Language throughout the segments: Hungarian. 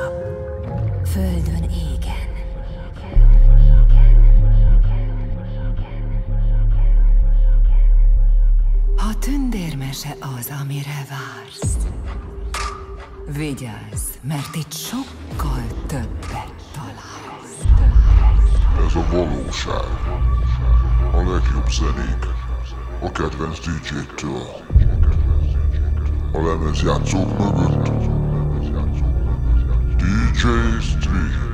nap, földön égen. Ha tündérmese az, amire vársz, vigyázz, mert itt sokkal többet találsz. Ez a valóság. A legjobb zenék. A kedvenc DJ-től. A lemezjátszók mögött. DJ Street.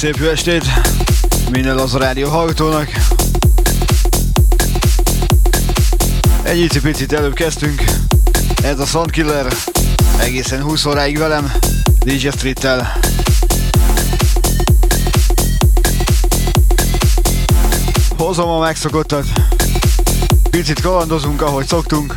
szép jó estét minden az a rádió hallgatónak. Egy picit előbb kezdtünk. Ez a Soundkiller egészen 20 óráig velem, DJ Street-tel. Hozom a megszokottat. Picit kalandozunk, ahogy szoktunk.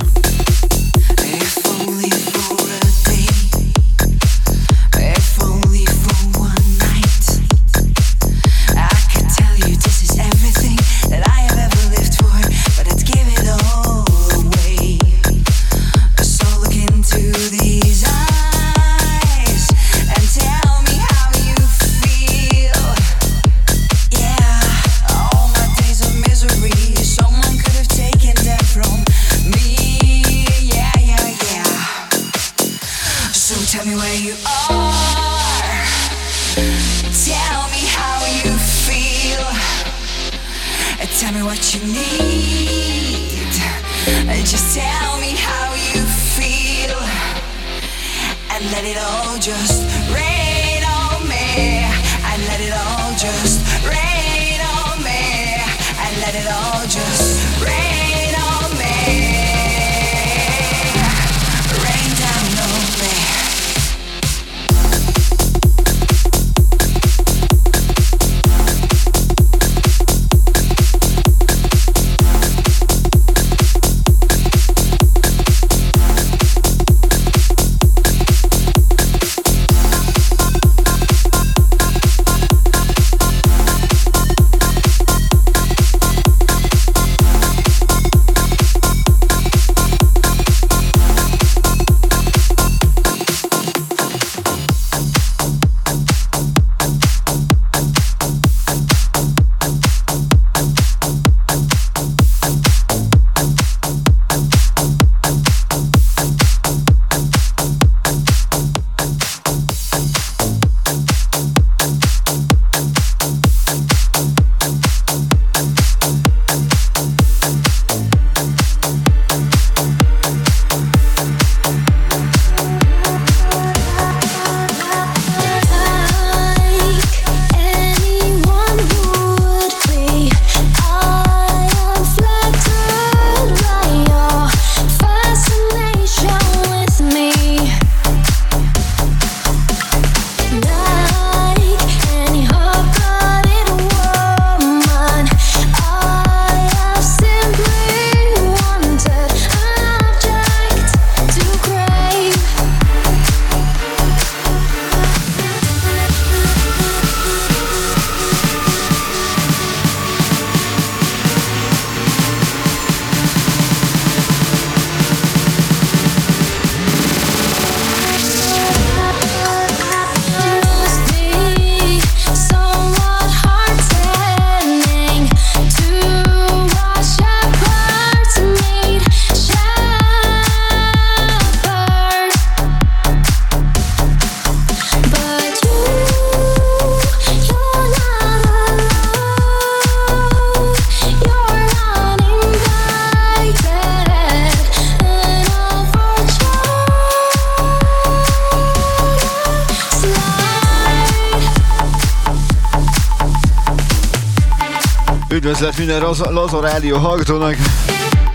Minden Lazo Rádió hallgatónak.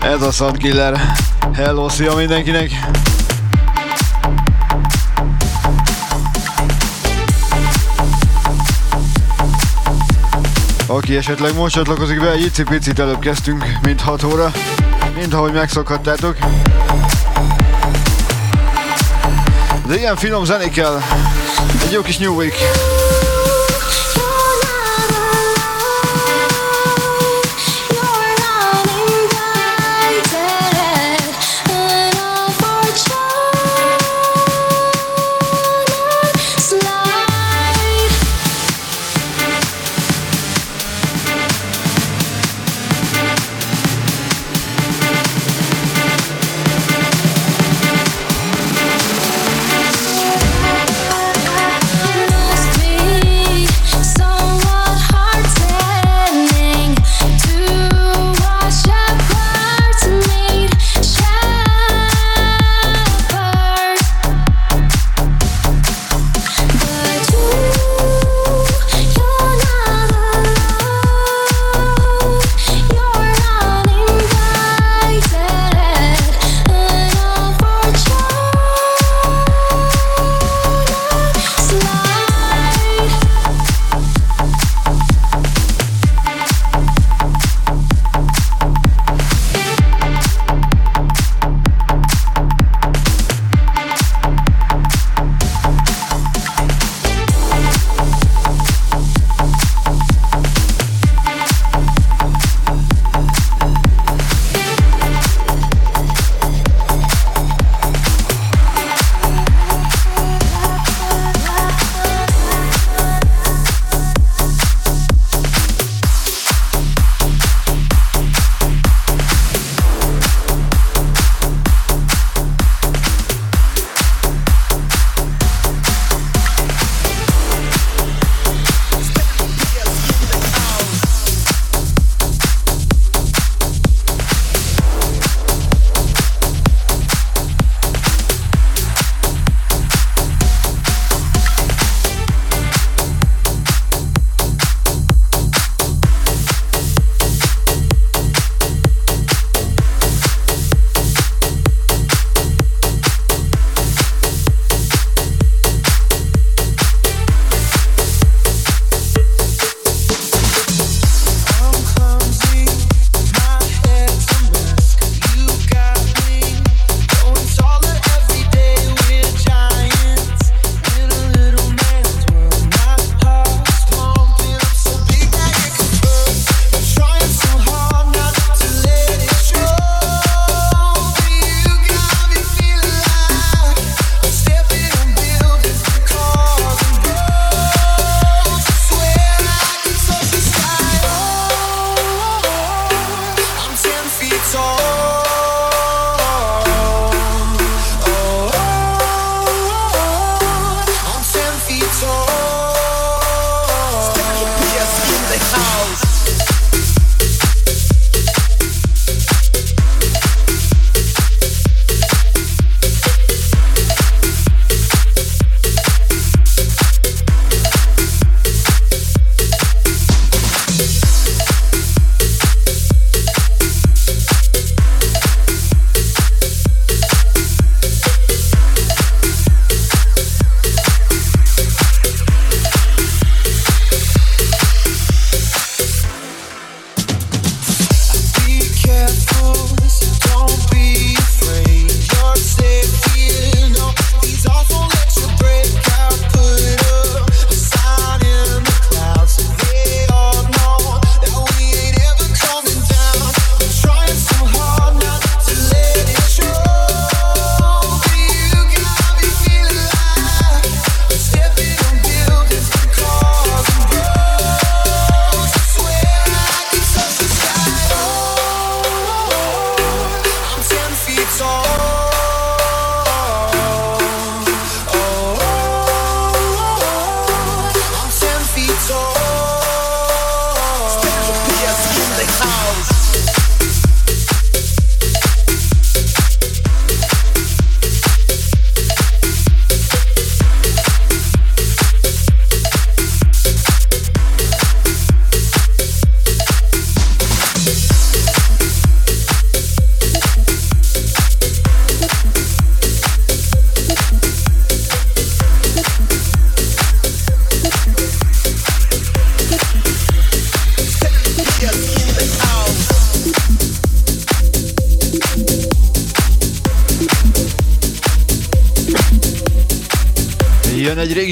Ez a Soundkiller. Hello, szia mindenkinek! Aki esetleg most csatlakozik be, egy picit előbb kezdtünk, mint 6 óra, mint ahogy megszokhattátok. De ilyen finom zenékkel, egy jó kis New Week.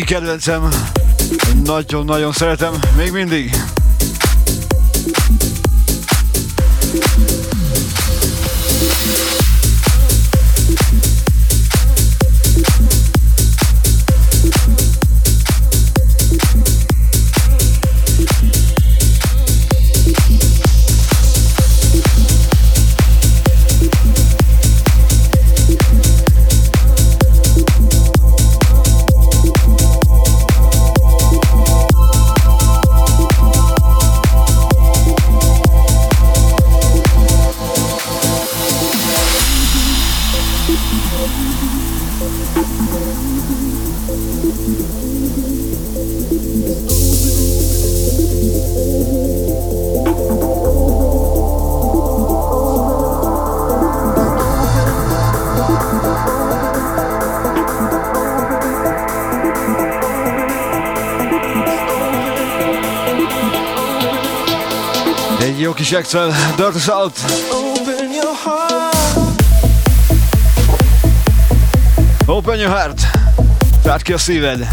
Kedvencem. Nagyon-nagyon szeretem, még mindig. Excel, Dirty South. Open your heart. Open your heart. Tárd ki a szíved.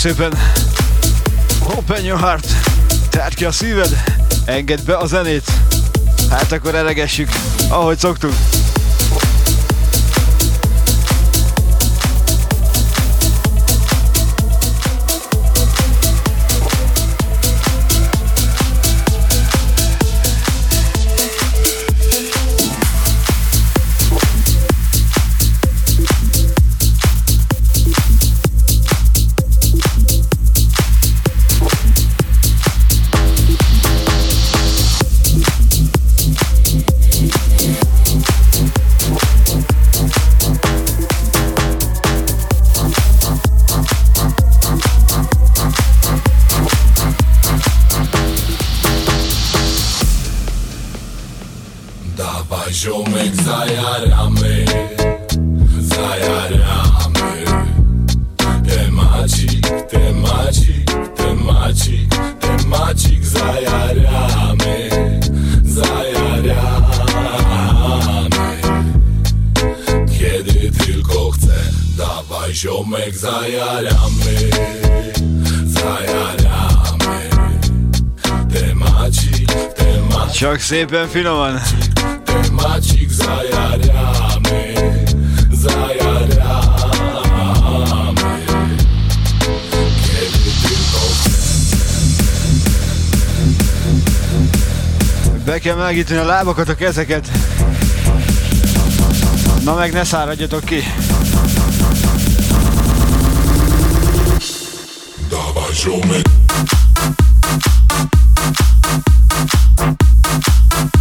Szépen. Open your heart. Tárd ki a szíved. Engedd be a zenét. Hát akkor elegessük, ahogy szoktuk. Szépen finoman. Be kell melegíteni a lábakat, a kezeket. Na meg ne száradjatok ki. Dawaj ziomek Thank you.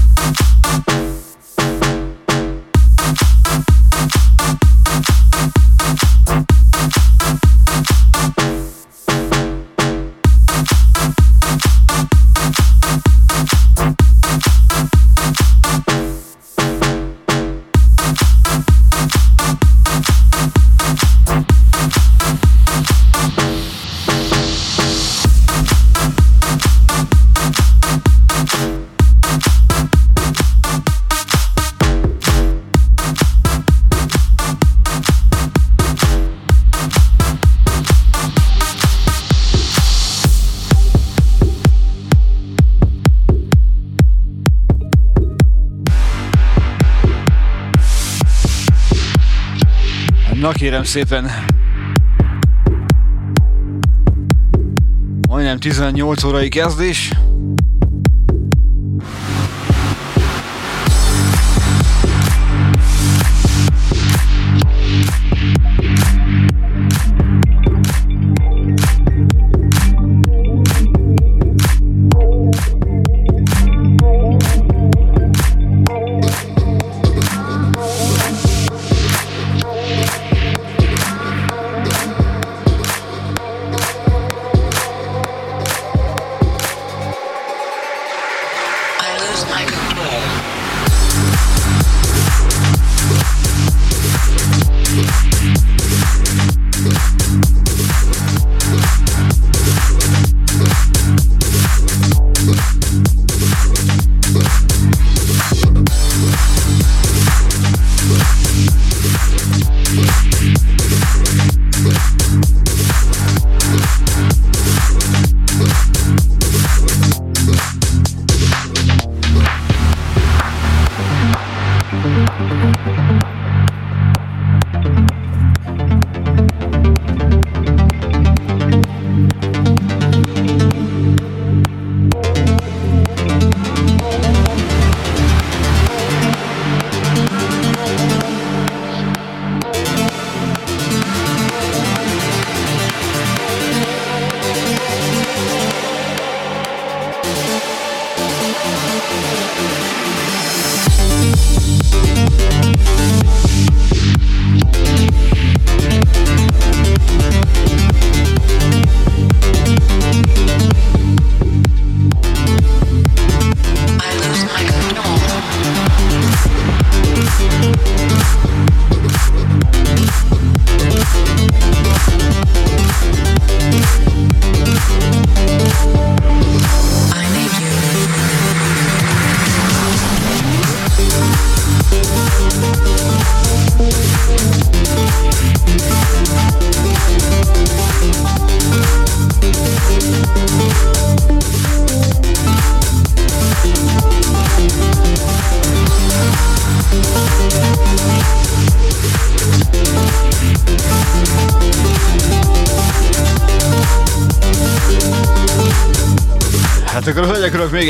Kérem szépen. Majdnem 18 órai kezdés.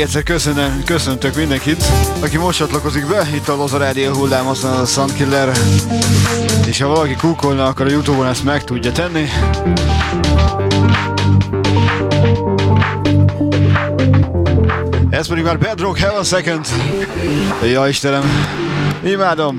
Még egyszer köszönöm, köszöntök mindenkit, aki most csatlakozik be, itt a Loza Rádió hullám, aztán a Sunkiller. És ha valaki kúkolna, akkor a Youtube-on ezt meg tudja tenni. Ez pedig már Bedrock Heaven Second. Ja Istenem, imádom.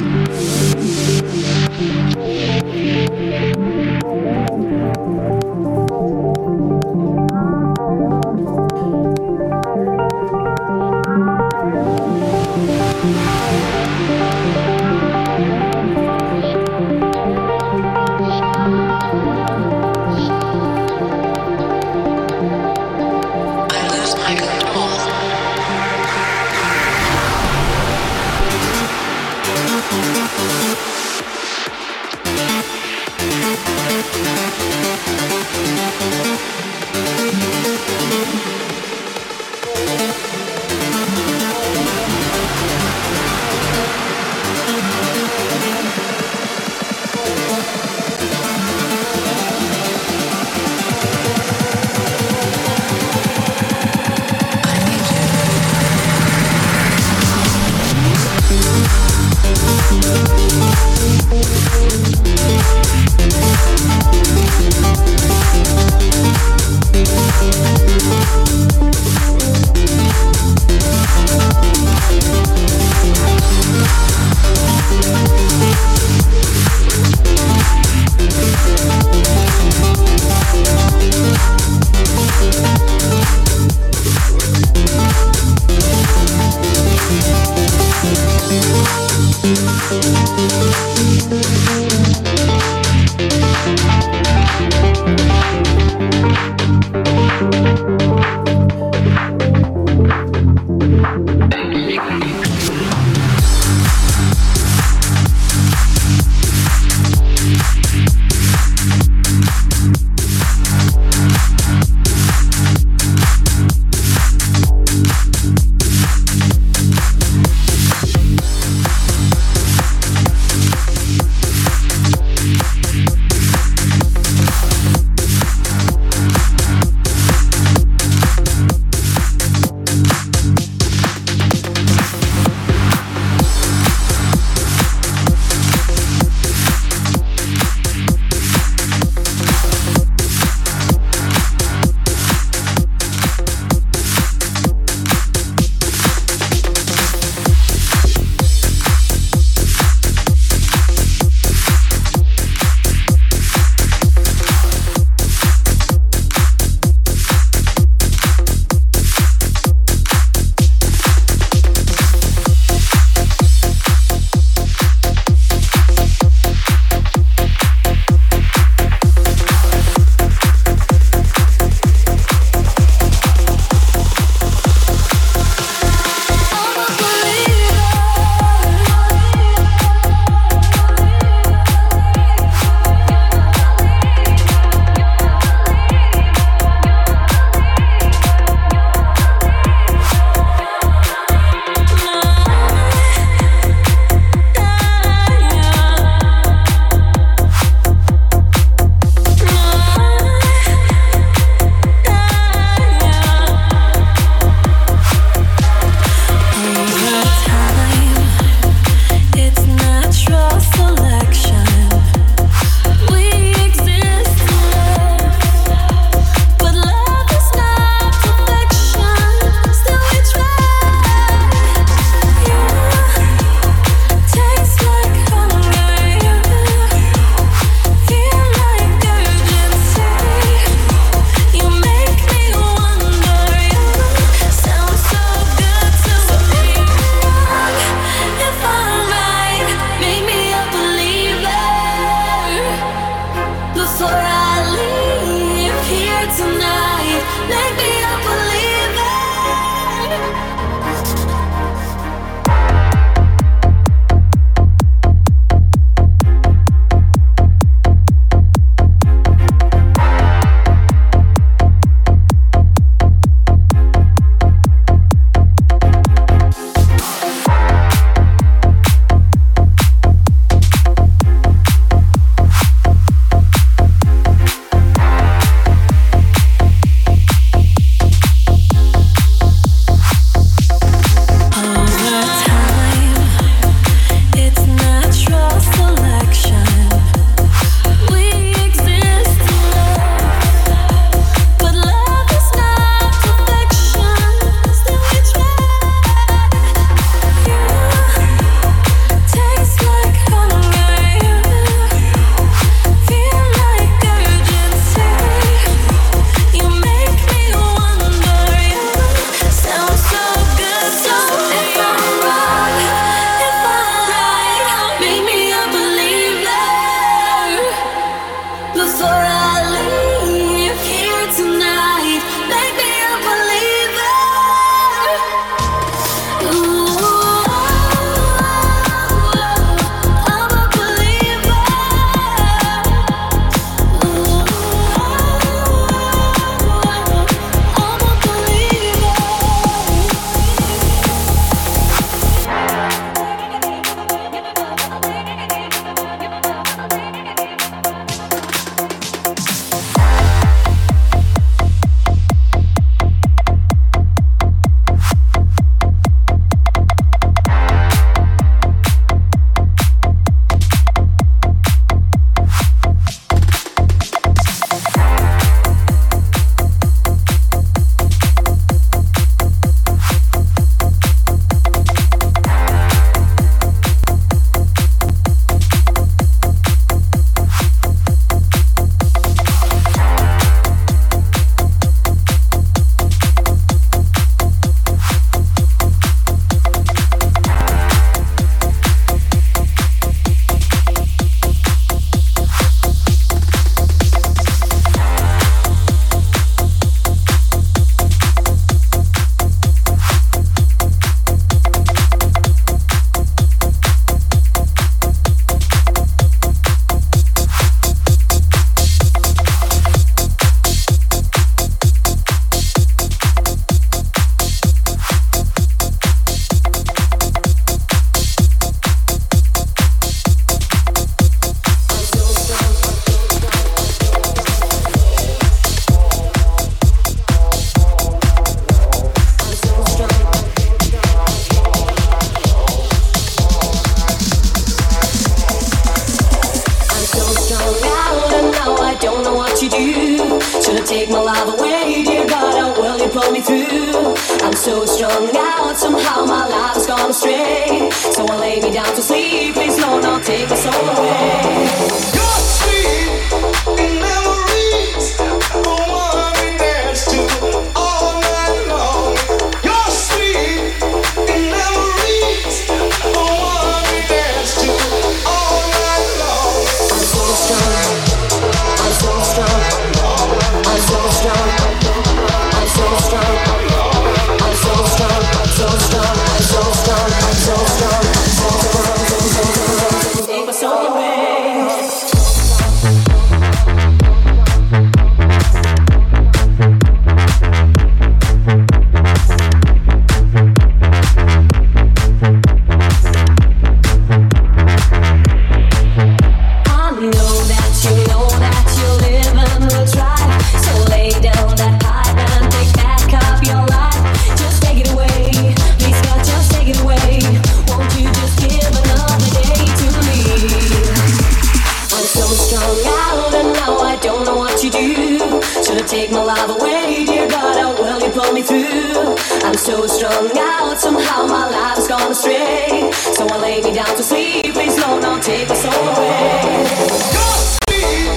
so strung out, somehow my life's gone astray. So I lay me down to sleep, please Lord, don't take my soul away. Don't sleep,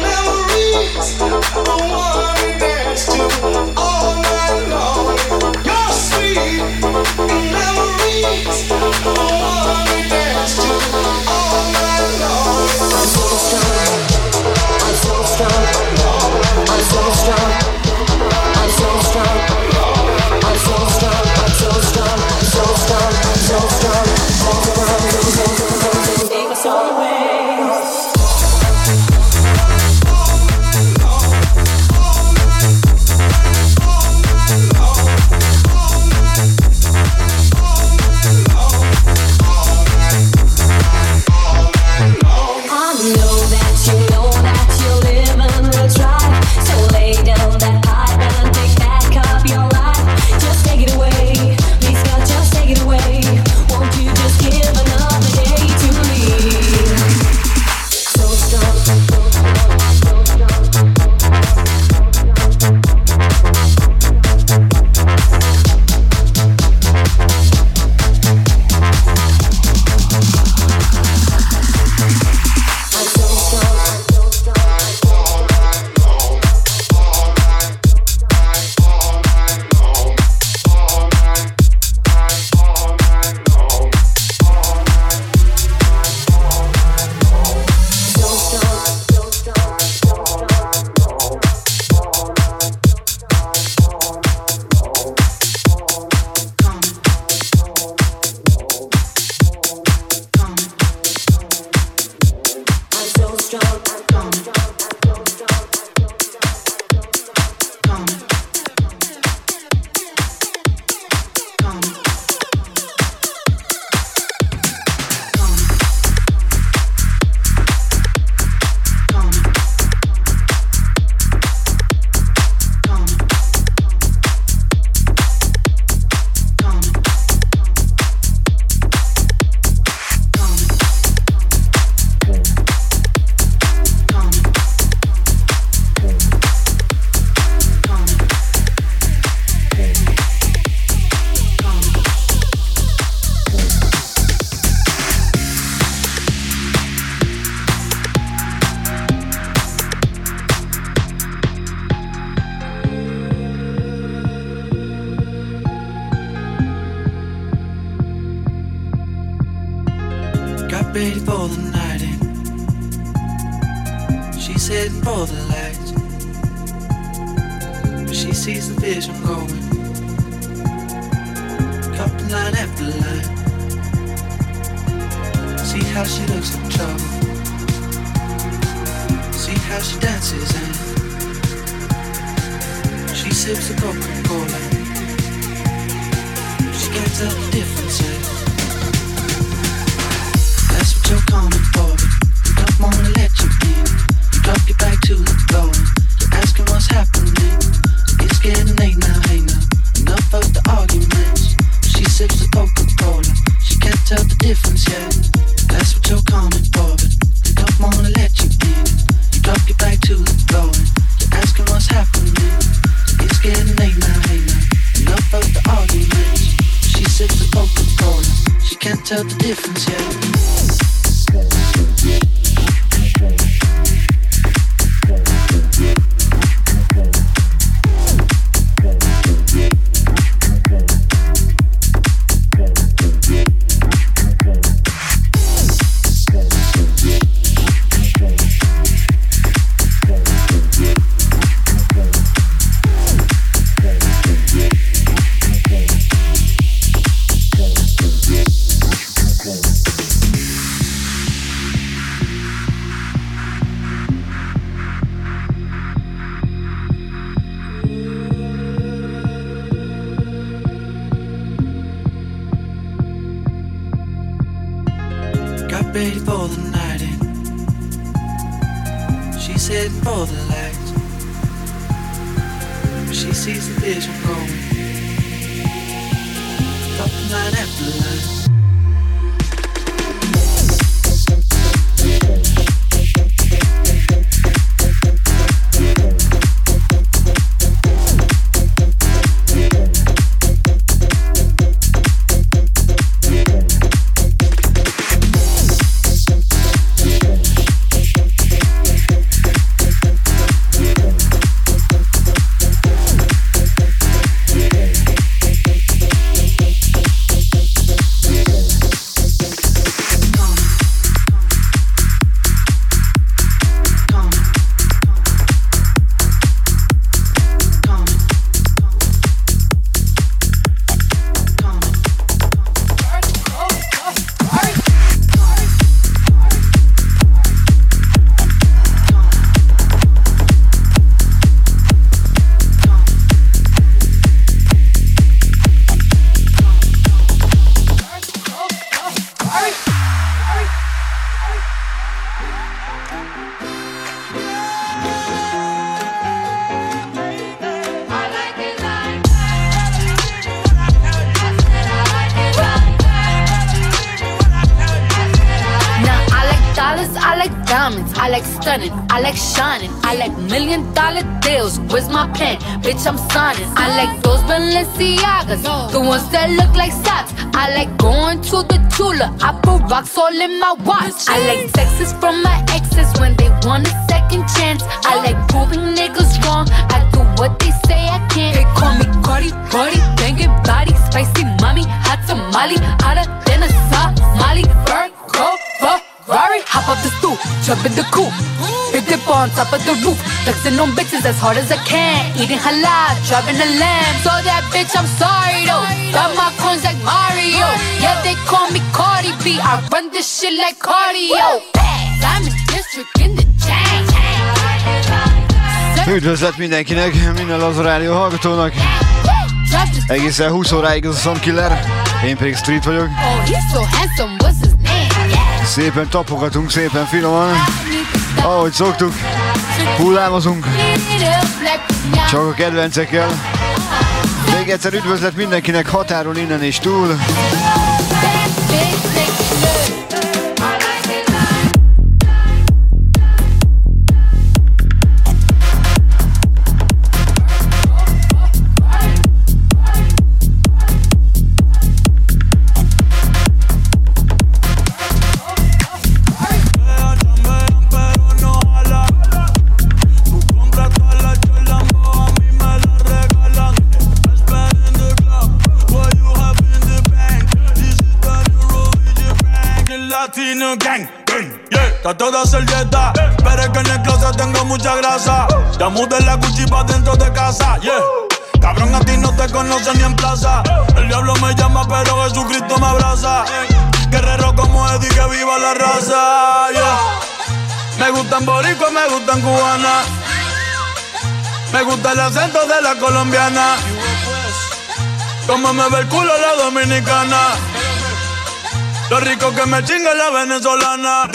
memories, the one we dance to all night long. Your sweet memories, the one we dance to üdvözlet mindenkinek, minden az rádió hallgatónak. Egészen 20 óráig ez a Sunkiller, én pedig Street vagyok. Szépen tapogatunk, szépen finoman, ahogy szoktuk, hullámozunk, csak a kedvencekkel. Még egyszer üdvözlet mindenkinek határon innen és túl. colombiana. Como me ve el culo la dominicana. Lo rico que me chinga la venezolana.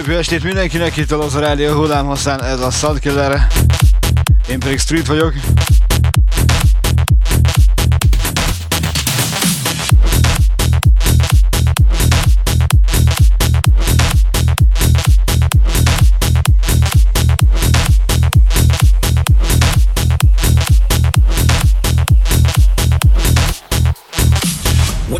szép jó estét mindenkinek, itt a Loza Rádió hullám, ez a Soundkiller. Én pedig Street vagyok.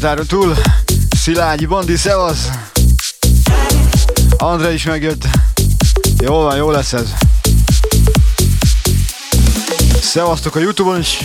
határon túl. Szilágyi Bandi, szevasz! André is megjött. Jó van, jó lesz ez. Szevasztok a Youtube-on is!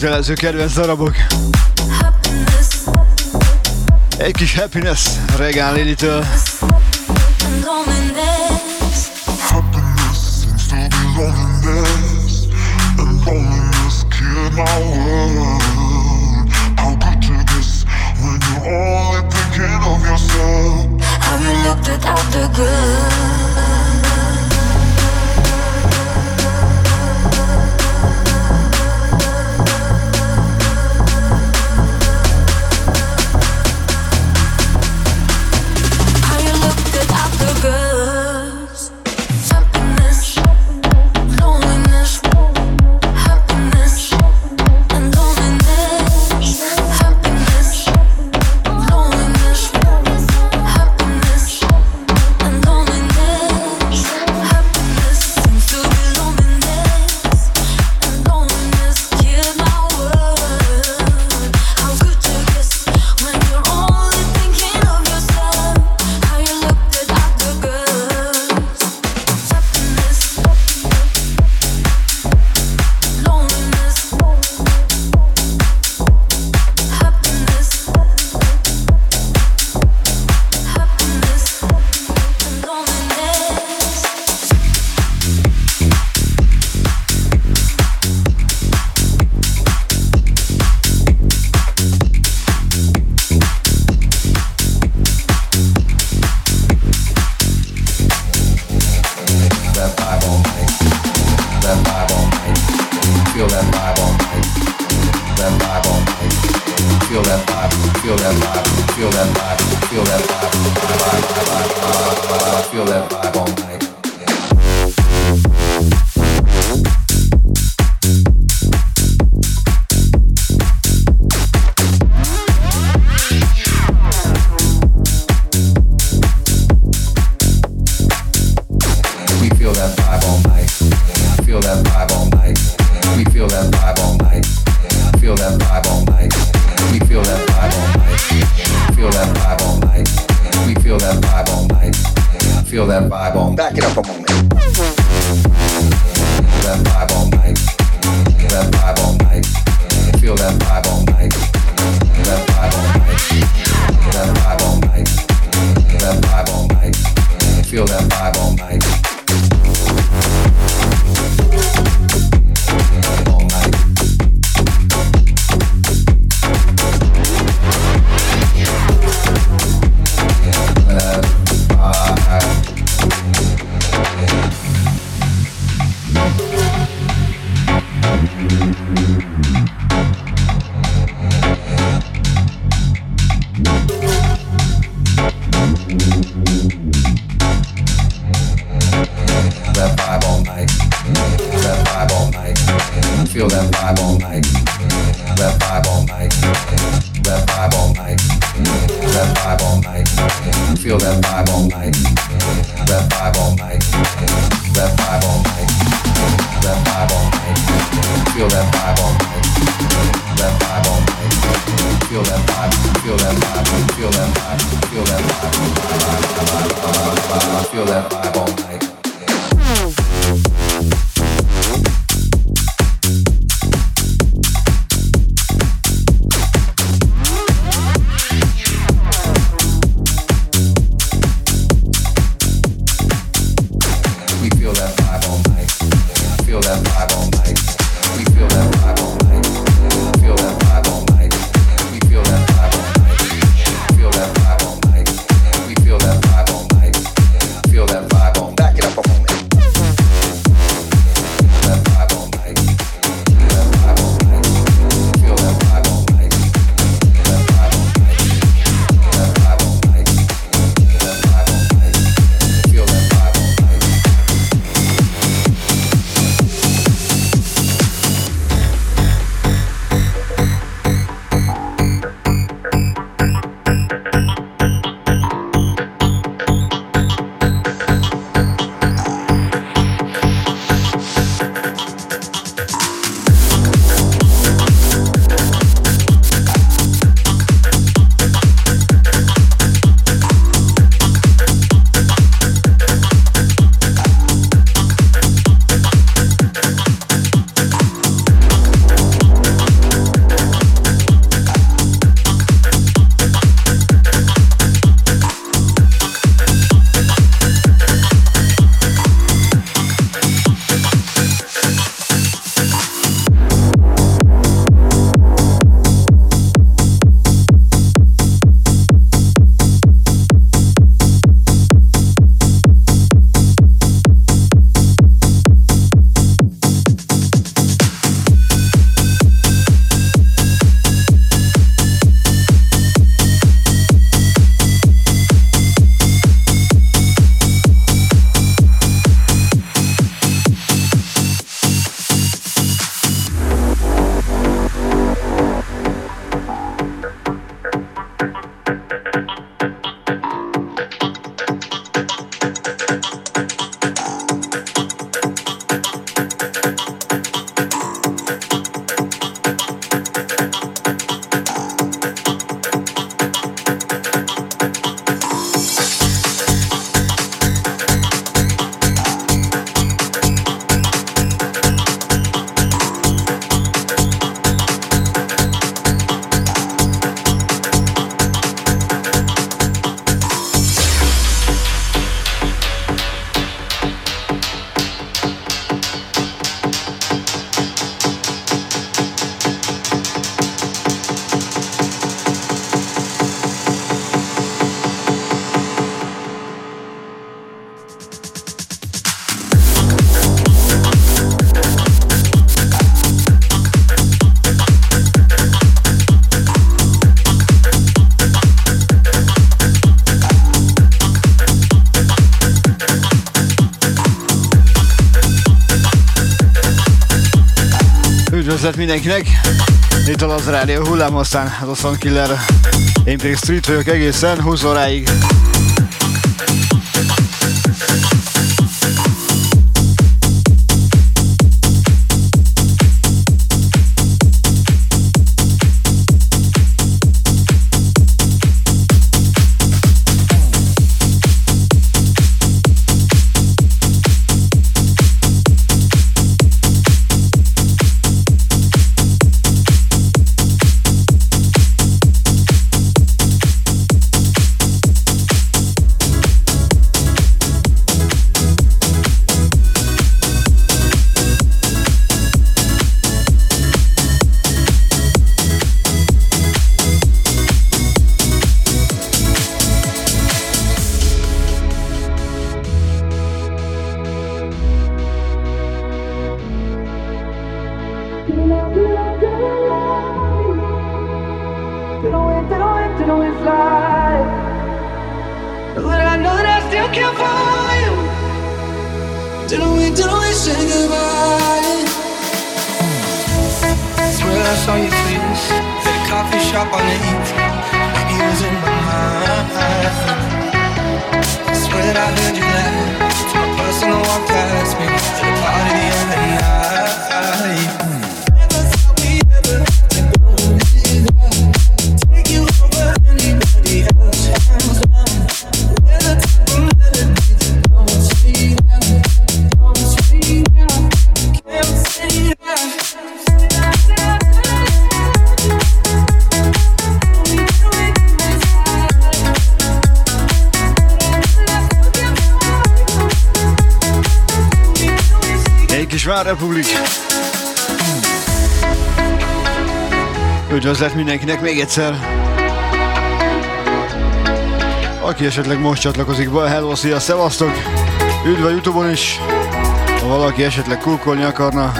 Kötelező kedvenc darabok. Egy kis happiness regál Lilitől. Mindenkinek! Itt a Laza Rádió hullám, aztán az Oszon Killer. Én pedig street vagyok egészen 20 óráig. Mindenkinek még egyszer. Aki esetleg most csatlakozik be, hello, szia, szevasztok! Üdv a Youtube-on is! Ha valaki esetleg kukkolni akarna,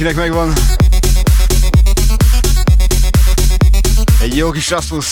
mindenkinek megvan. Egy jó kis Rasmus.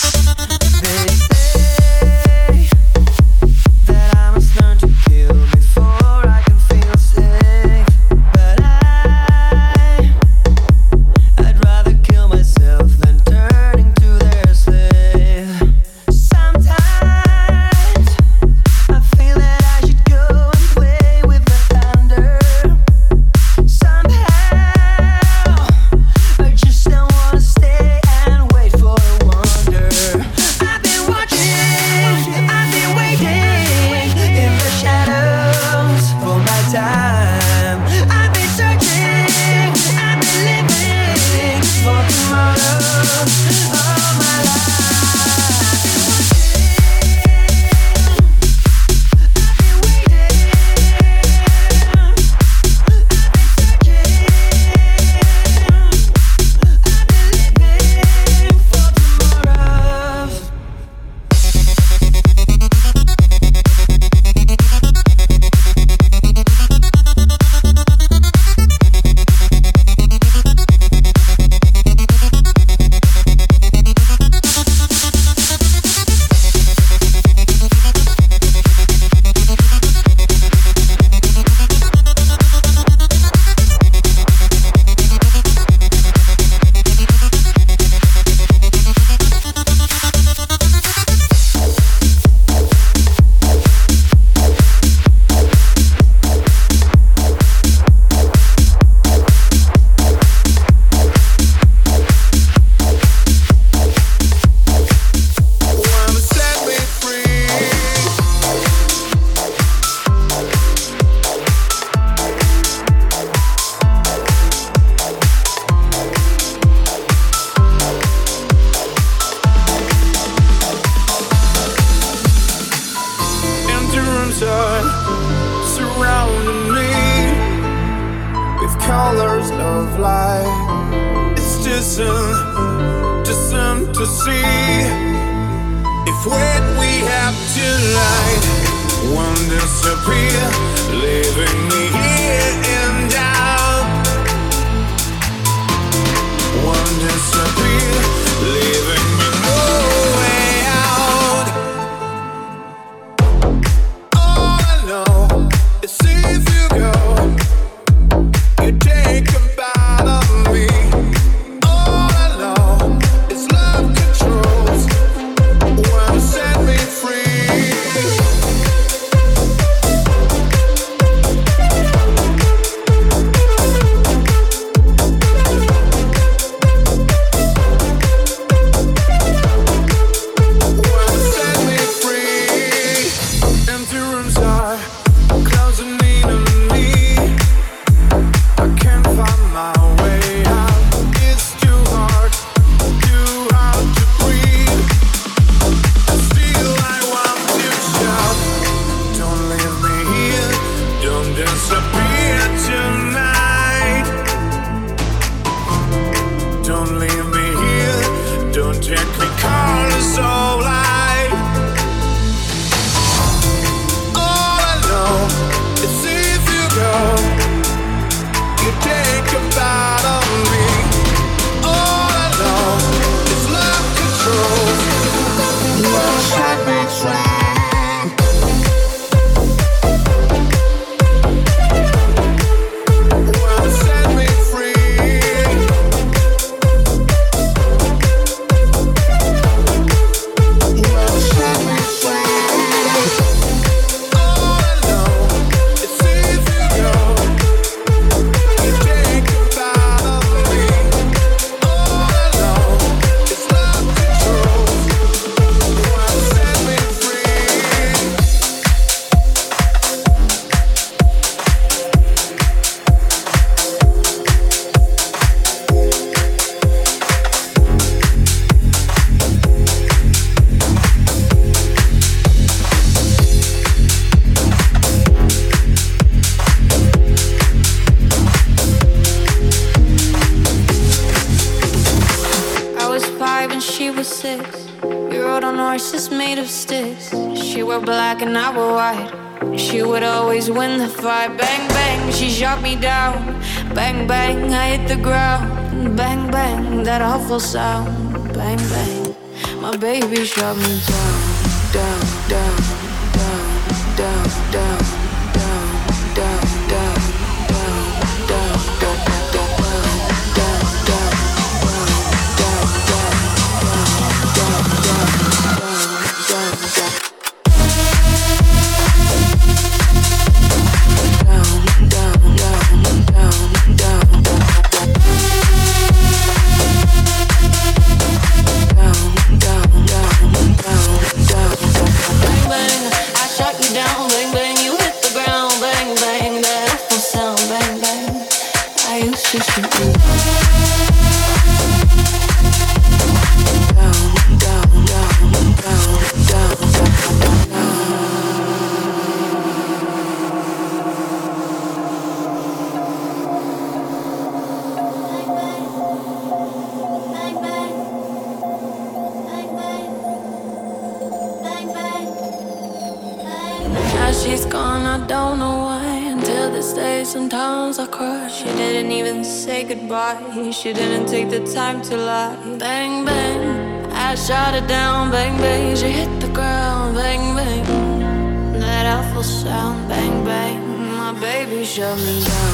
Shot it down, bang bang. She hit the ground, bang bang. That awful sound, bang bang. My baby shut me down.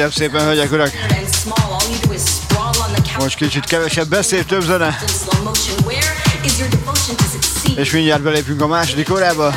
Kérem szépen, hölgyek, urak! Most kicsit kevesebb beszél, több zene. És mindjárt belépünk a második órába.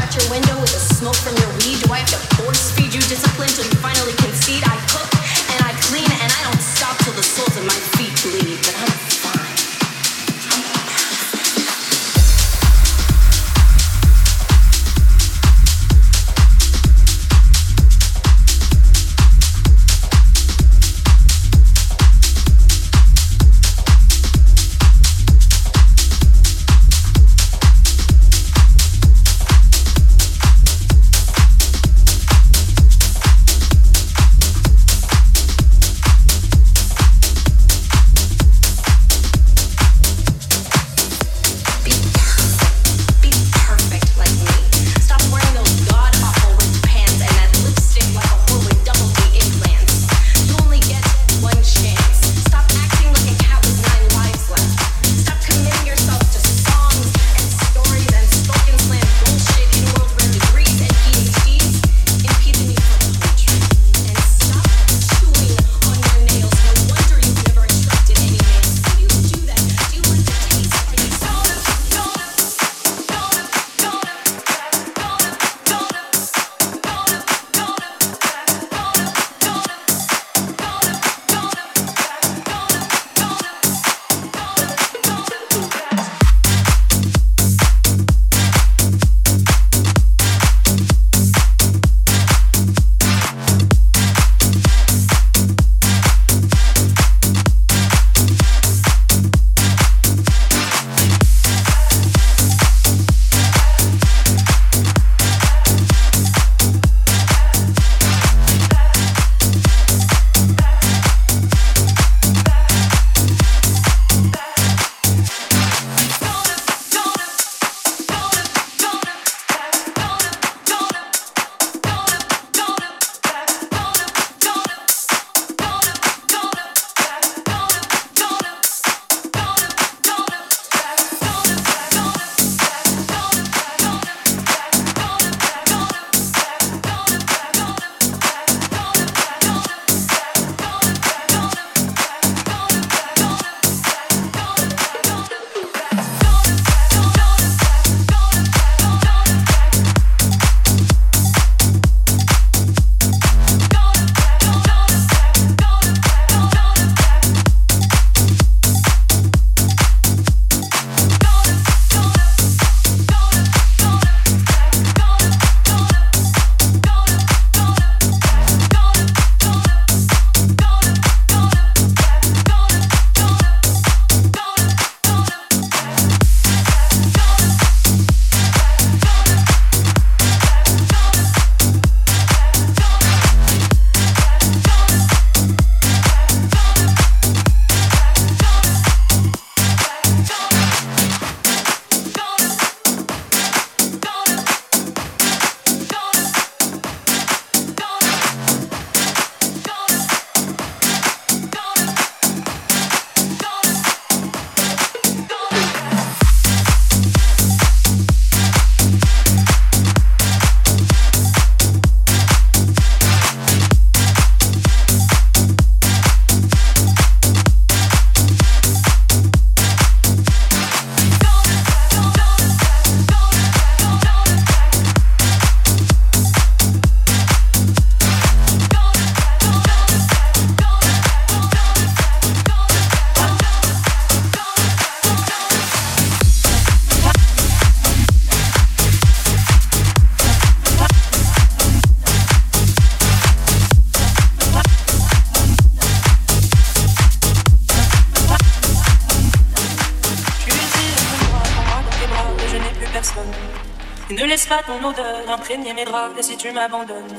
l'odeur, imprégner mes draps. Et si tu m'abandonnes,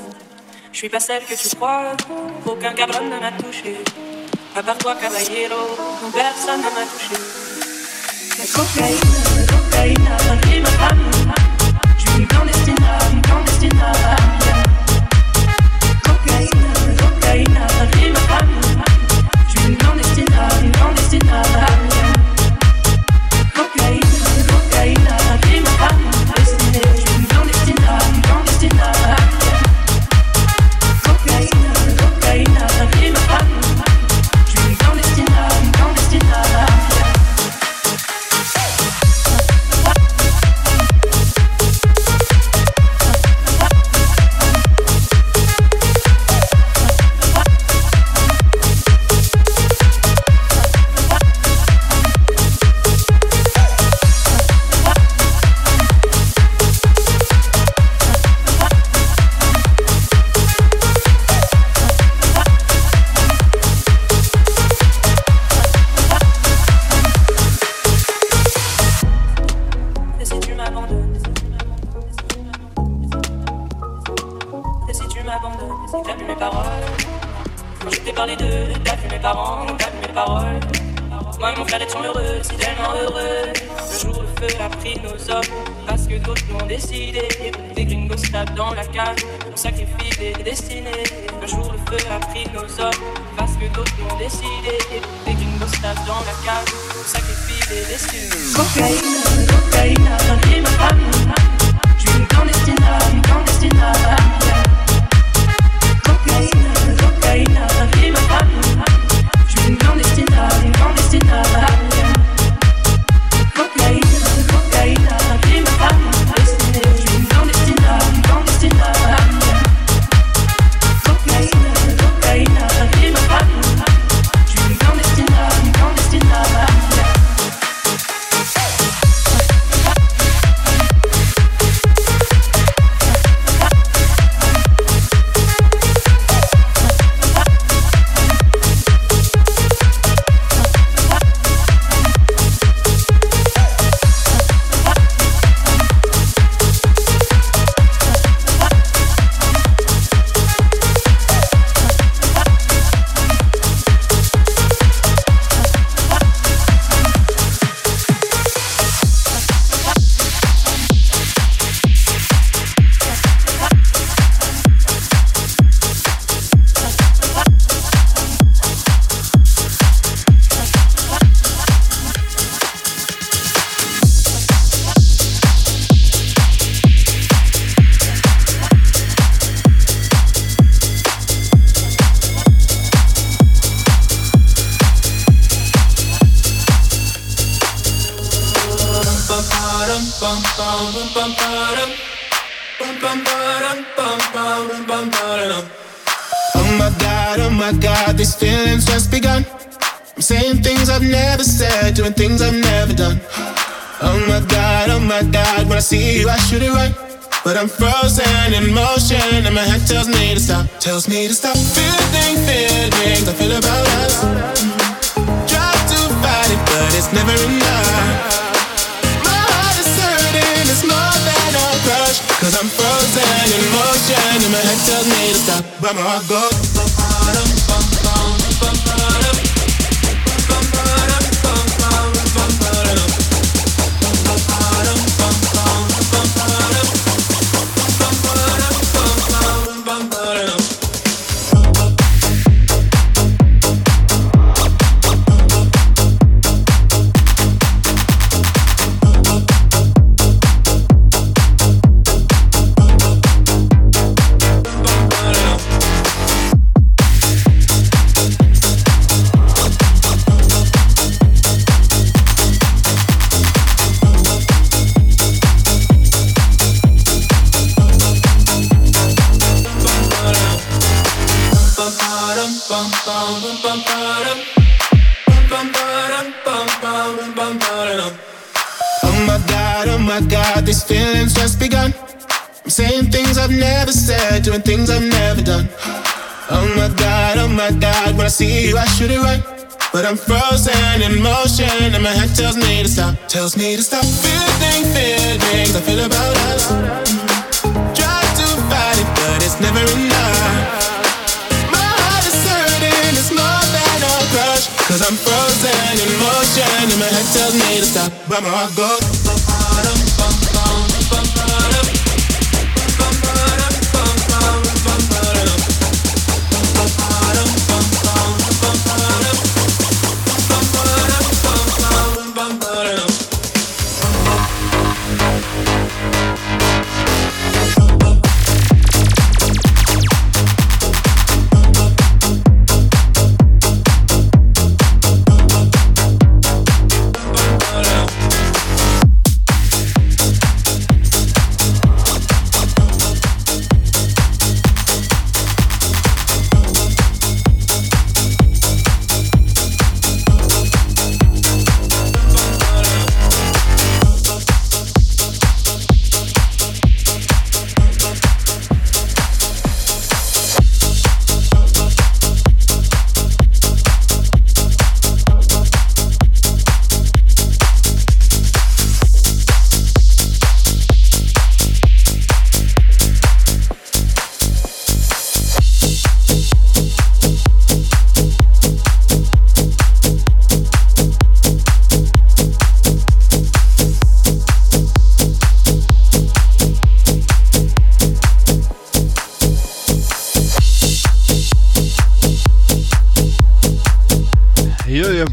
je suis pas celle que tu crois. Aucun cabron ne m'a touché. À part toi, caballero, personne ne m'a touché. La cocaïne, la cocaïne a ma femme.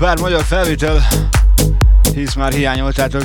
bár magyar felvétel, hisz már hiányoltátok.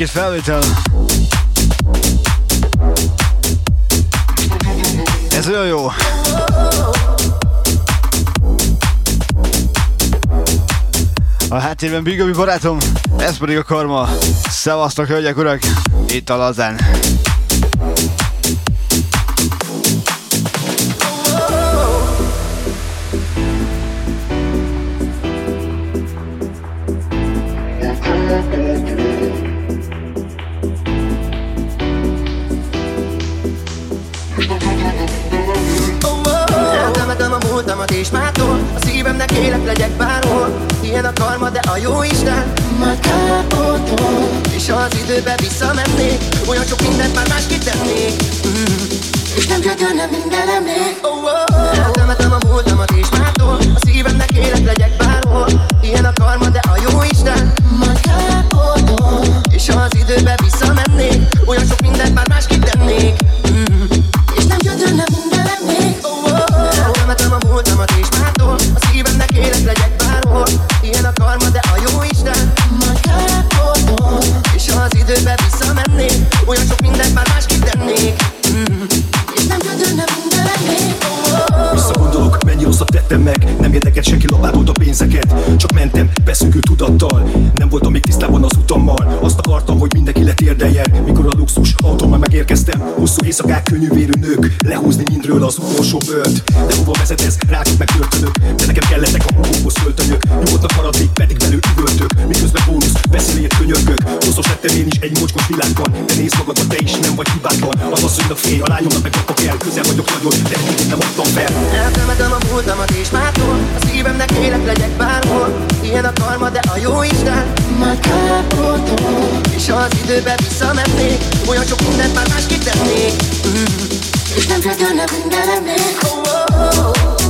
egy felvétel. Ez olyan jó. A háttérben Bigobi barátom, ez pedig a karma. Szevasztok, hölgyek, urak! Itt a lazán. És ha az időbe visszamennék Olyan sok mindent már. Mm. És nem minden lennék oh, oh. Visszagondolok, mennyi rosszat tettem meg Nem érdekelt senki labábolt a pénzeket Csak mentem, beszűkült tudattal. Nem voltam még tisztában az utammal. Azt akartam, hogy mindenki letérdeljen Mikor a luxus autómmal megérkeztem. Hosszú éjszakák, könnyűvérű nők Lehúzni mindről az utolsó bőrt. De hova vezet ez? Rákik meg töltönök De nekem kellettek a hóhoz öltönyök Nyugodtan maradni, pedig belül üvöltök. Miközben bónusz, beszélért könyörgök. Hosszos lettem én is egy mocskos világban. De nézd magadba, te is nem vagy hibátlan. Az asszonynak fél, a lányomnak meg akkor kell Közel vagyok nagyon, de nem adtam fel. Eltemetem a múltamat és mától A szívemnek élek legyek bárhol. Ilyen a karma, de a jó Isten Majd kápoltó És az időbe visszamennék Olyan sok mindent már másképp tennék. És nem feltörnek minden emlék oh, oh, oh. oh.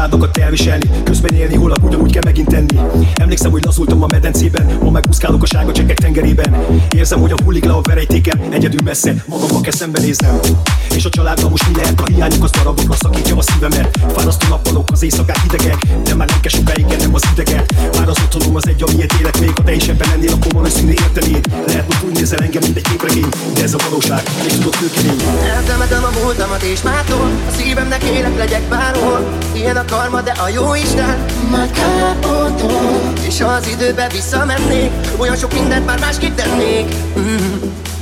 Vádakat elviselni. Közben élni holnap ugyanúgy kell megint tenni Emlékszem, hogy lazultam a medencében Ma megúszkálok a sárga csekek tengerében. Érzem, hogy a hullik le a verejtékem Egyedül messze, magammal kell szembenéznem. És a családban most mi lehet a hiányok Az darabokra szakítja a szívemet. Fárasztó nappalok, az éjszakák hidegek De már nem kell sokáig nem az ideget. Már az otthonom az egy, amiért élek még Ha te is ebben lennél, akkor valószínű értenéd Lehet, hogy úgy nézel engem, mint egy képregény De ez a valóság, még tudok kőkemény. Eltemetem a múltamat és mától A szívemnek élek legyek bárhol. Ilyen a karma, de a jó Isten. Majd kápotol És ha az időbe visszamennék Olyan sok mindent már másképp tennék. Mm.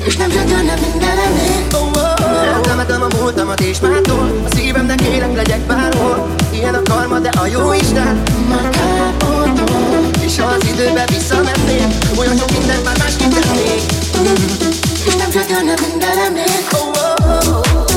És nem gyötörne mindenem még oh, oh, oh. Eltemetem a múltamat és mától A szívemnek élek legyek bárhol. Ilyen a karma, de a jó Isten. Majd kápotol És ha az időbe visszamennék Olyan sok mindent már másképp tennék. Mm. És nem gyötörne mindenem még oh, oh, oh.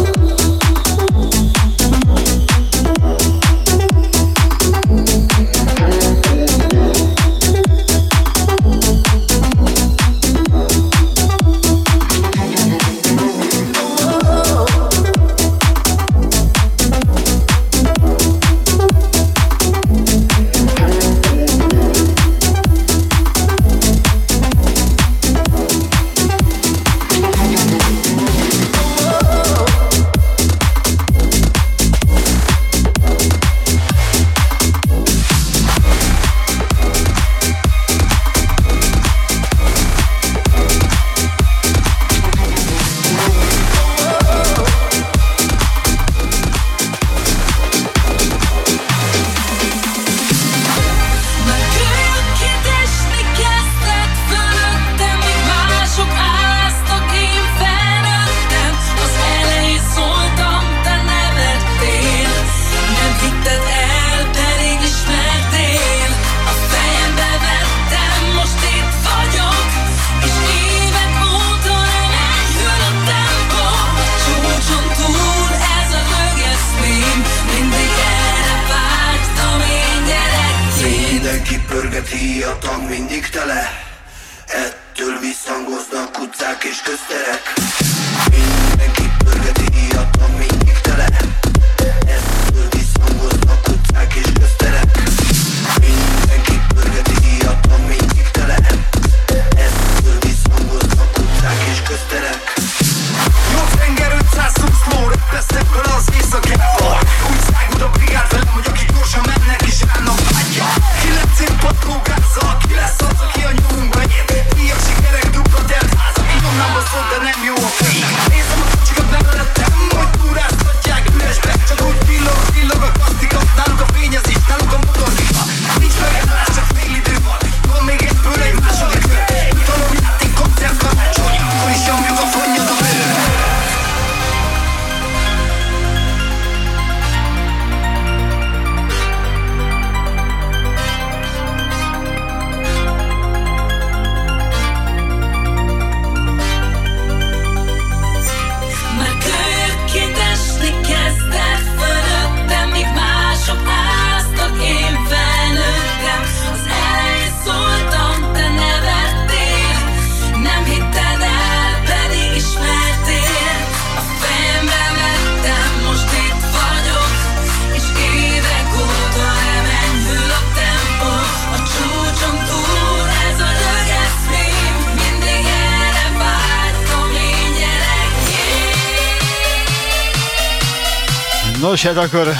Nos, hát akkor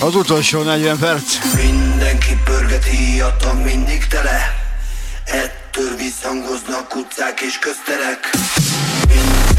az utolsó 40 perc. Mindenki pörgeti a mindig tele Ettől visszhangoznak utcák és közterek Mindenki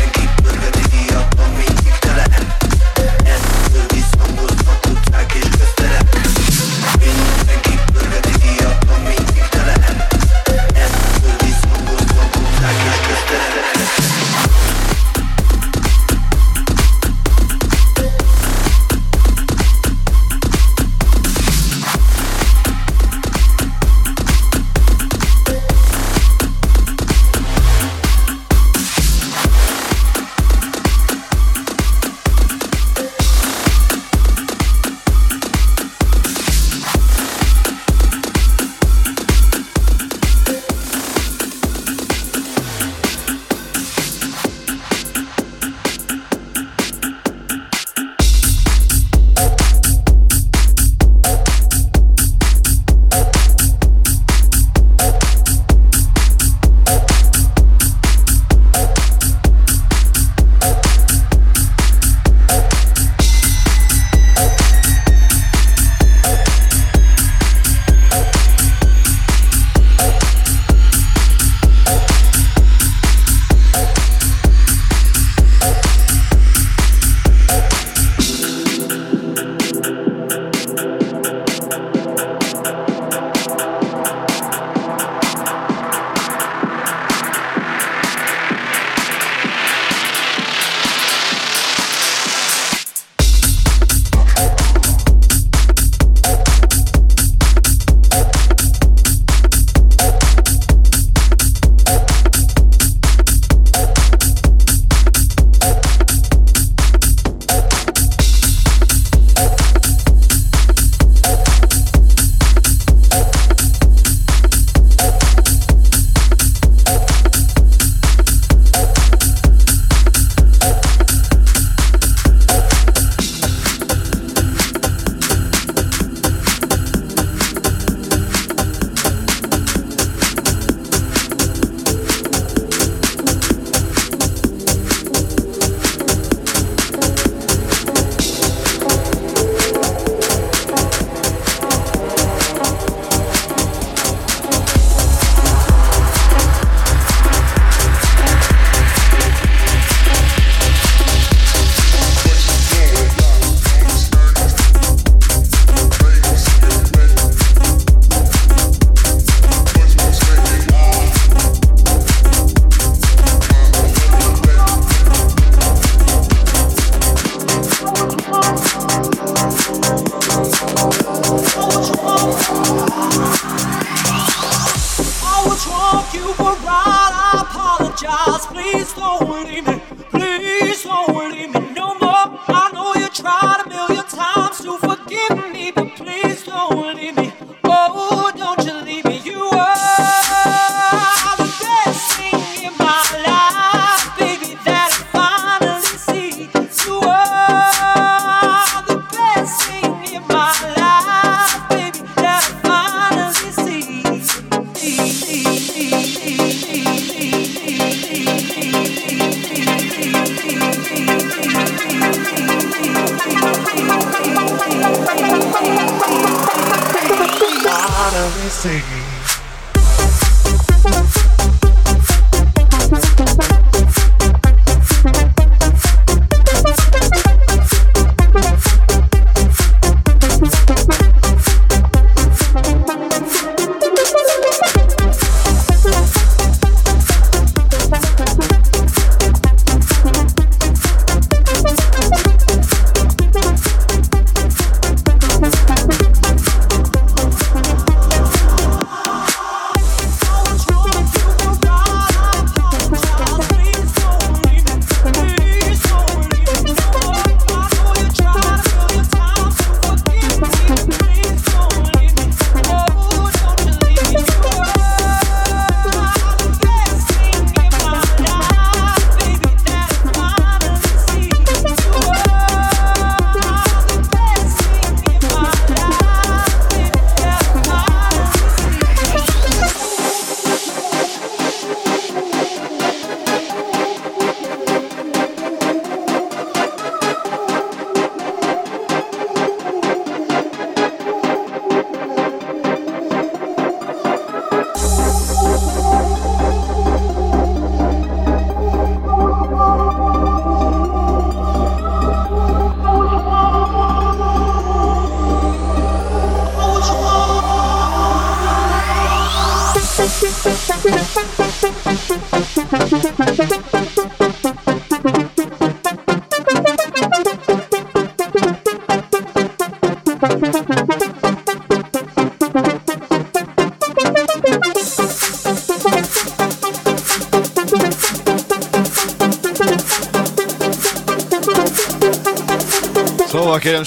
you were right. I apologize. Please don't leave me. Please don't leave me no more. I know you tried to build.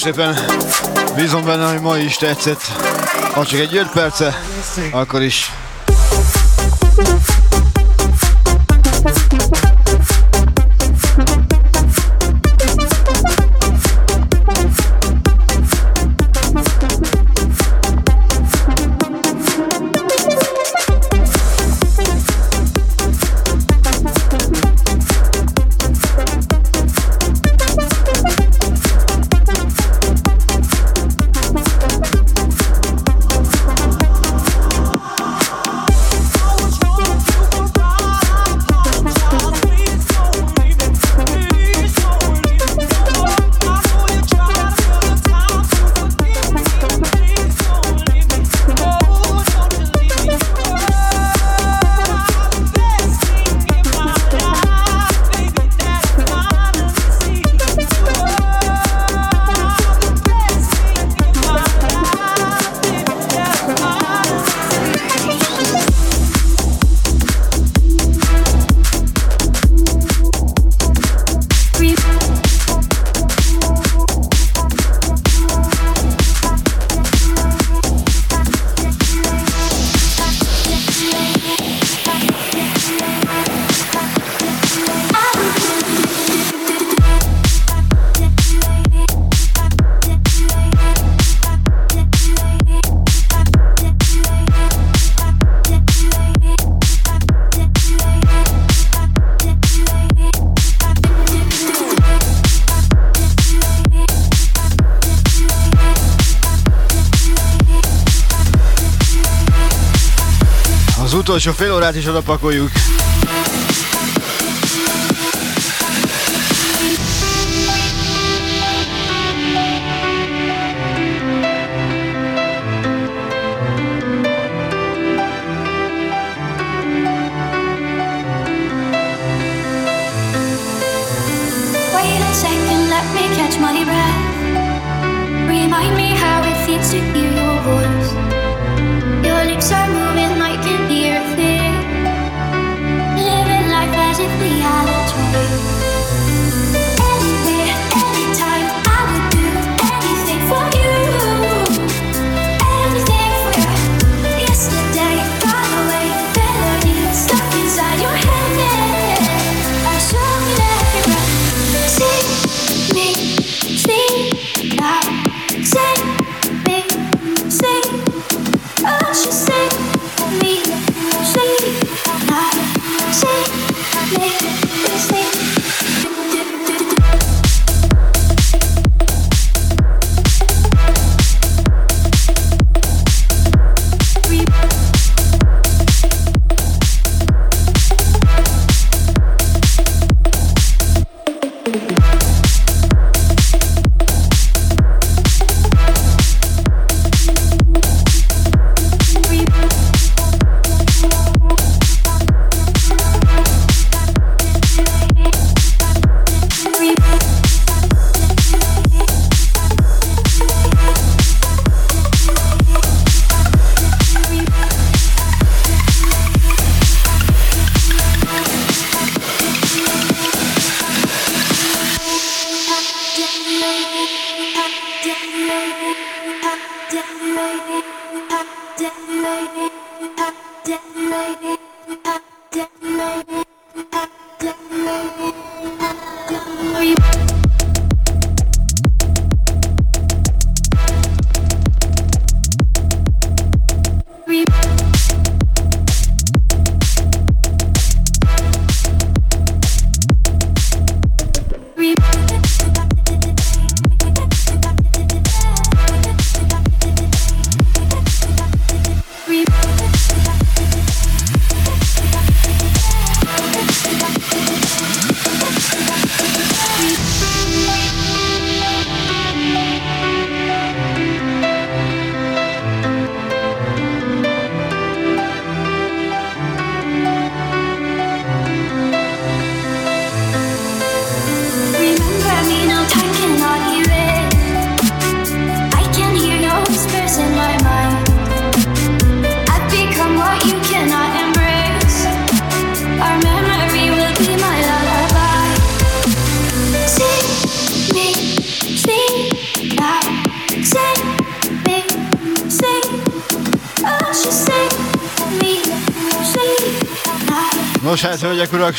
szépen. Bízom benne, hogy ma is tetszett. Ha csak egy 5 perce, akkor is utolsó fél órát is odapakoljuk.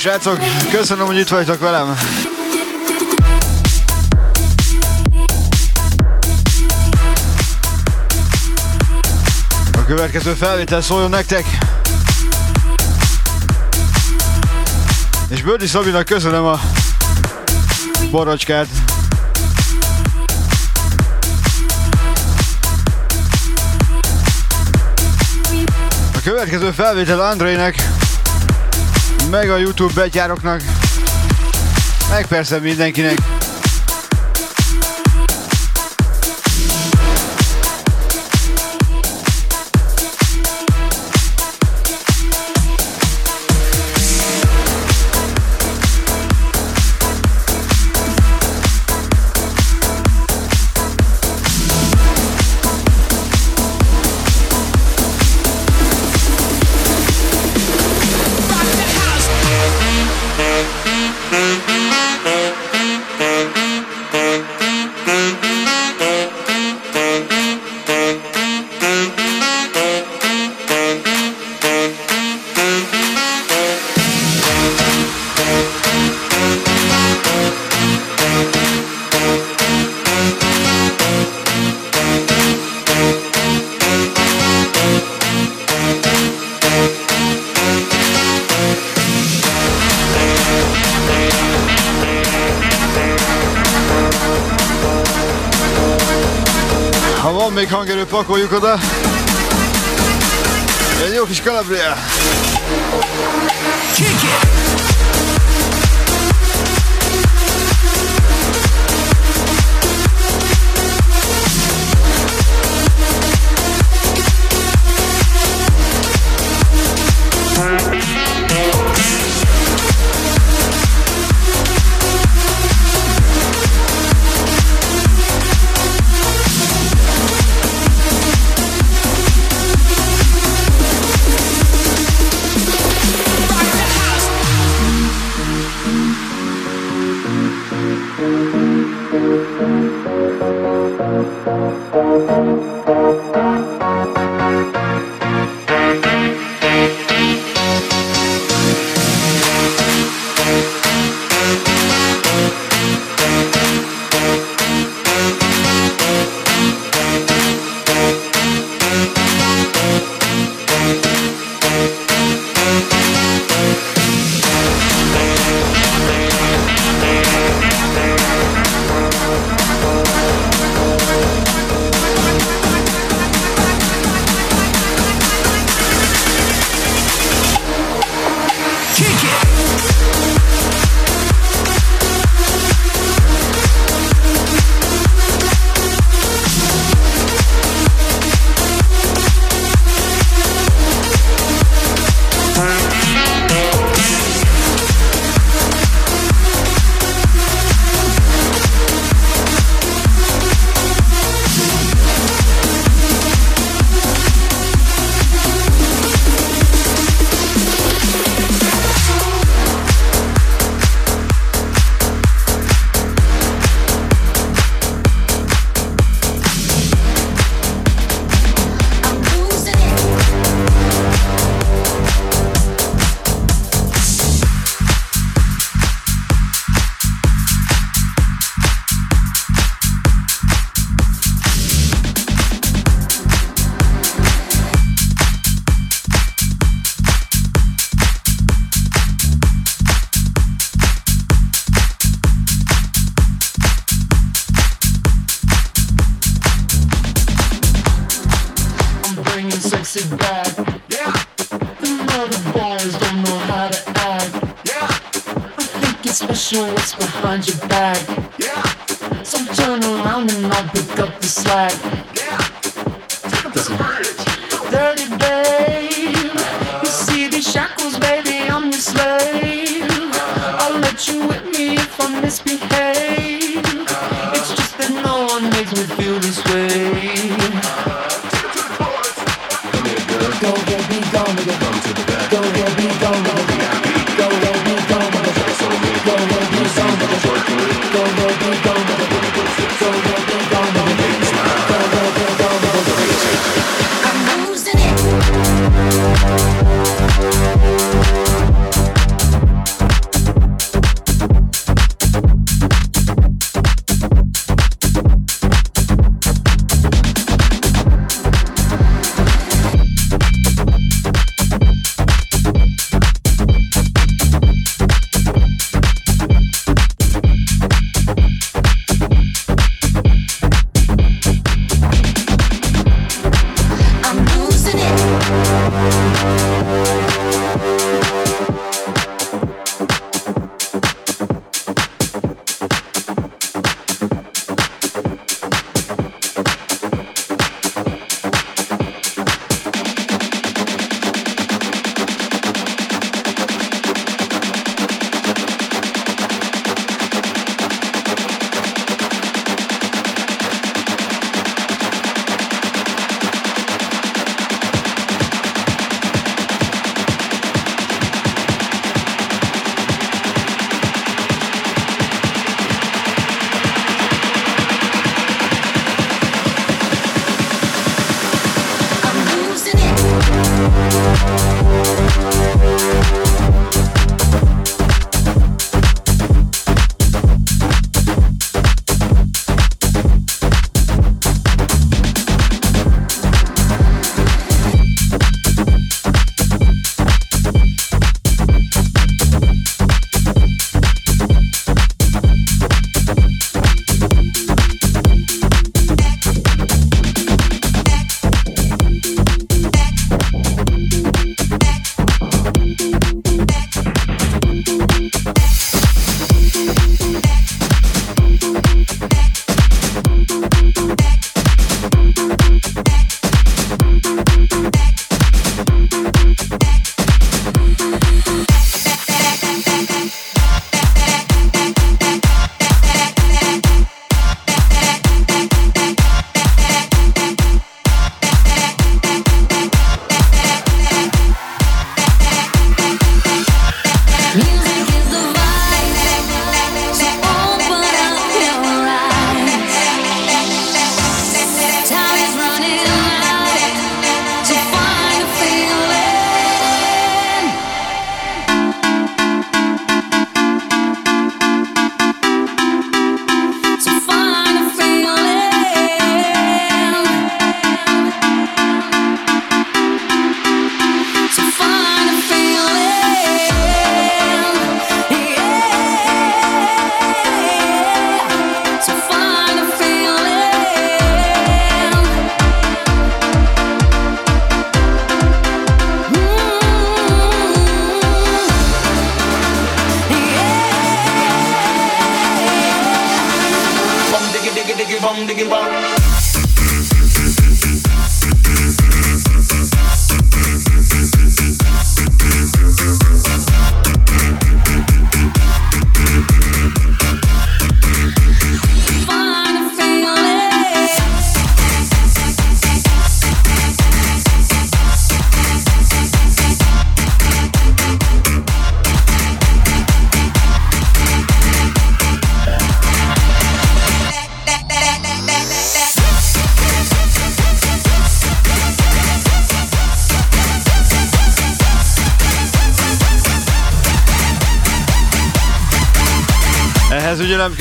Srácok, köszönöm, hogy itt vagytok velem. A következő felvétel szóljon nektek. És Bördi Szabinak köszönöm a borocskát. A következő felvétel Andrének, meg a Youtube betyároknak, meg persze mindenkinek. Pakoljuk oda. Egy jó kis kalabria.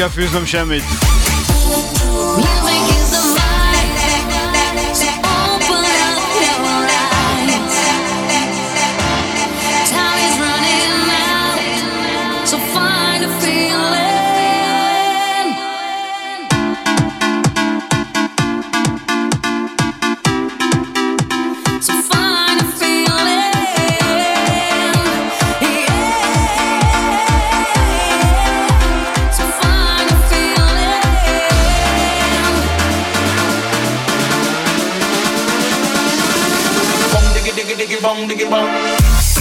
Kell fűznöm semmit. diggy diggy bong diggy bong.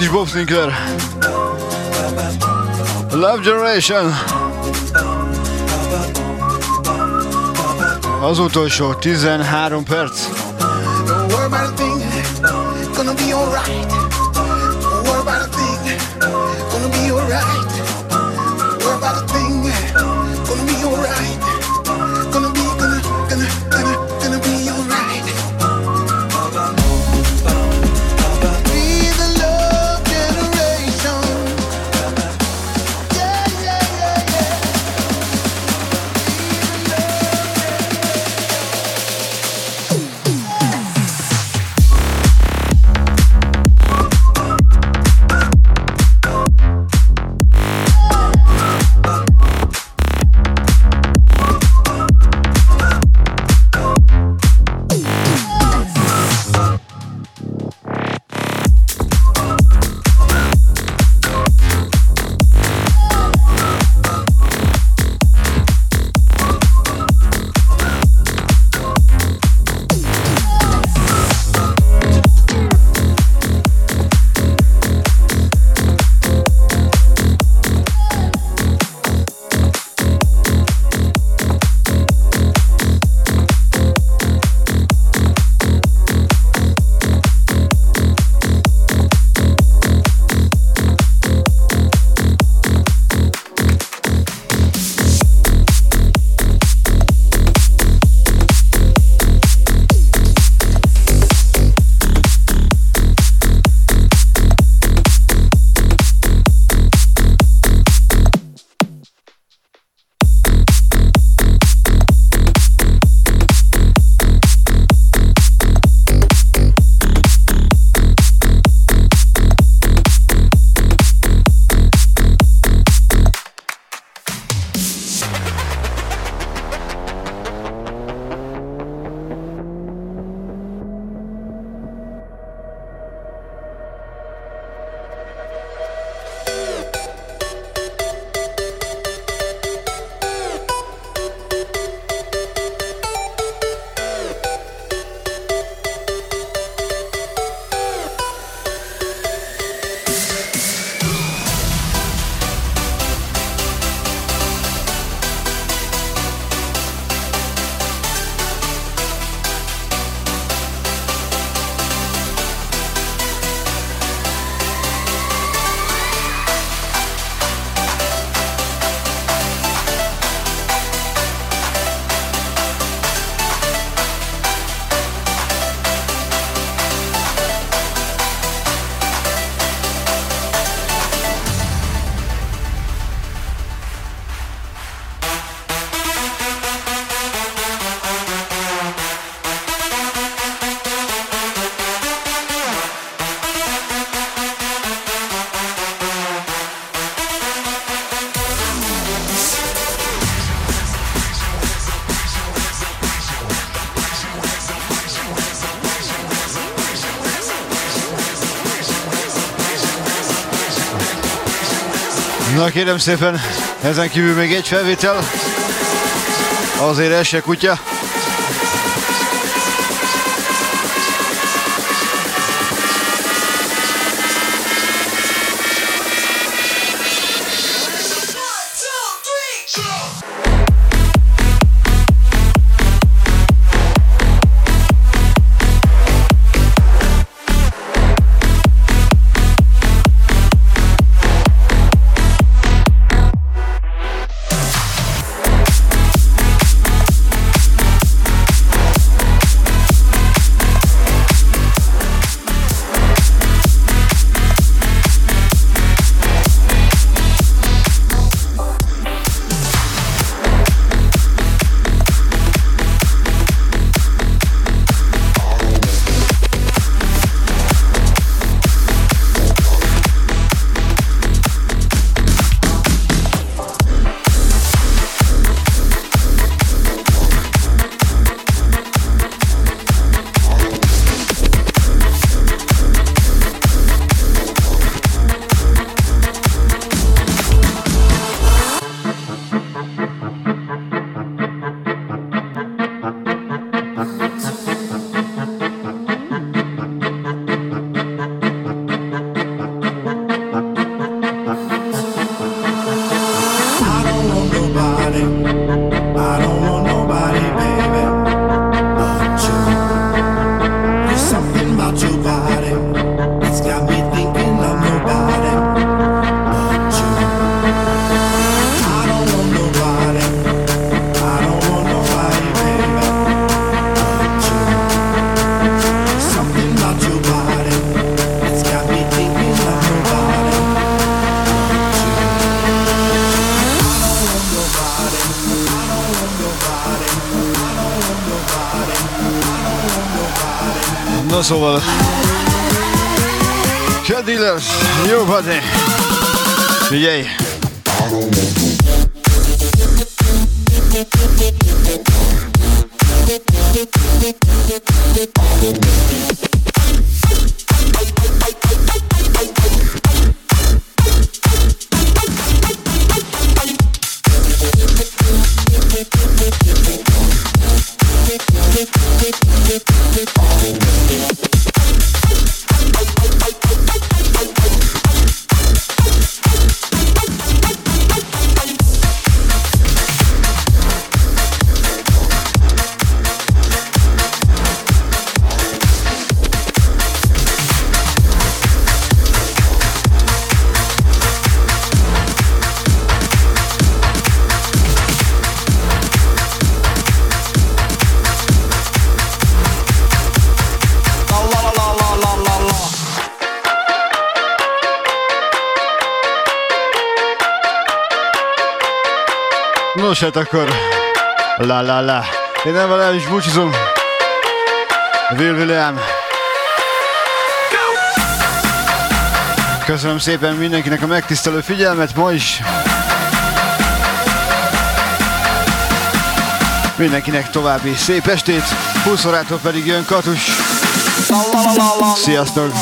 Scottish Bob Sinclair. Love Generation. Az utolsó 13 perc. Don't worry about a thing, gonna be alright. Na kérem szépen, ezen kívül még egy felvétel. Azért esse kutya. Na szóval... Chad Dillers, New Figyelj! Hát akkor... La la la. Én nem velem is búcsúzom. Will William. Köszönöm szépen mindenkinek a megtisztelő figyelmet ma is. Mindenkinek további szép estét, 20 órától pedig jön Katus. Sziasztok!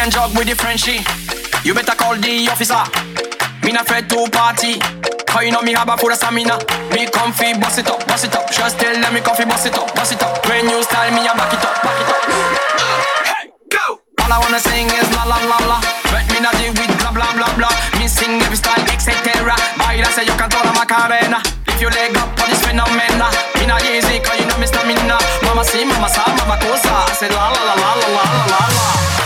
Can't jog with the Frenchie. You better call the officer. Me not afraid to party. Cause you know me have a full of stamina. Me comfy, bust it up, bust it up. Just tell them me comfy, bust it up, bust it up. When you style me, I back it up, back it up. Hey, go! All I wanna sing is la la la la. Let me not deal with blah blah blah blah. Me sing every style, etc. Baila say you can throw toda Macarena. If you leg up on this phenomena. Me not easy, cause you know me stamina. Mama see, mama sa, mama cosa. I say la la la la la la la la.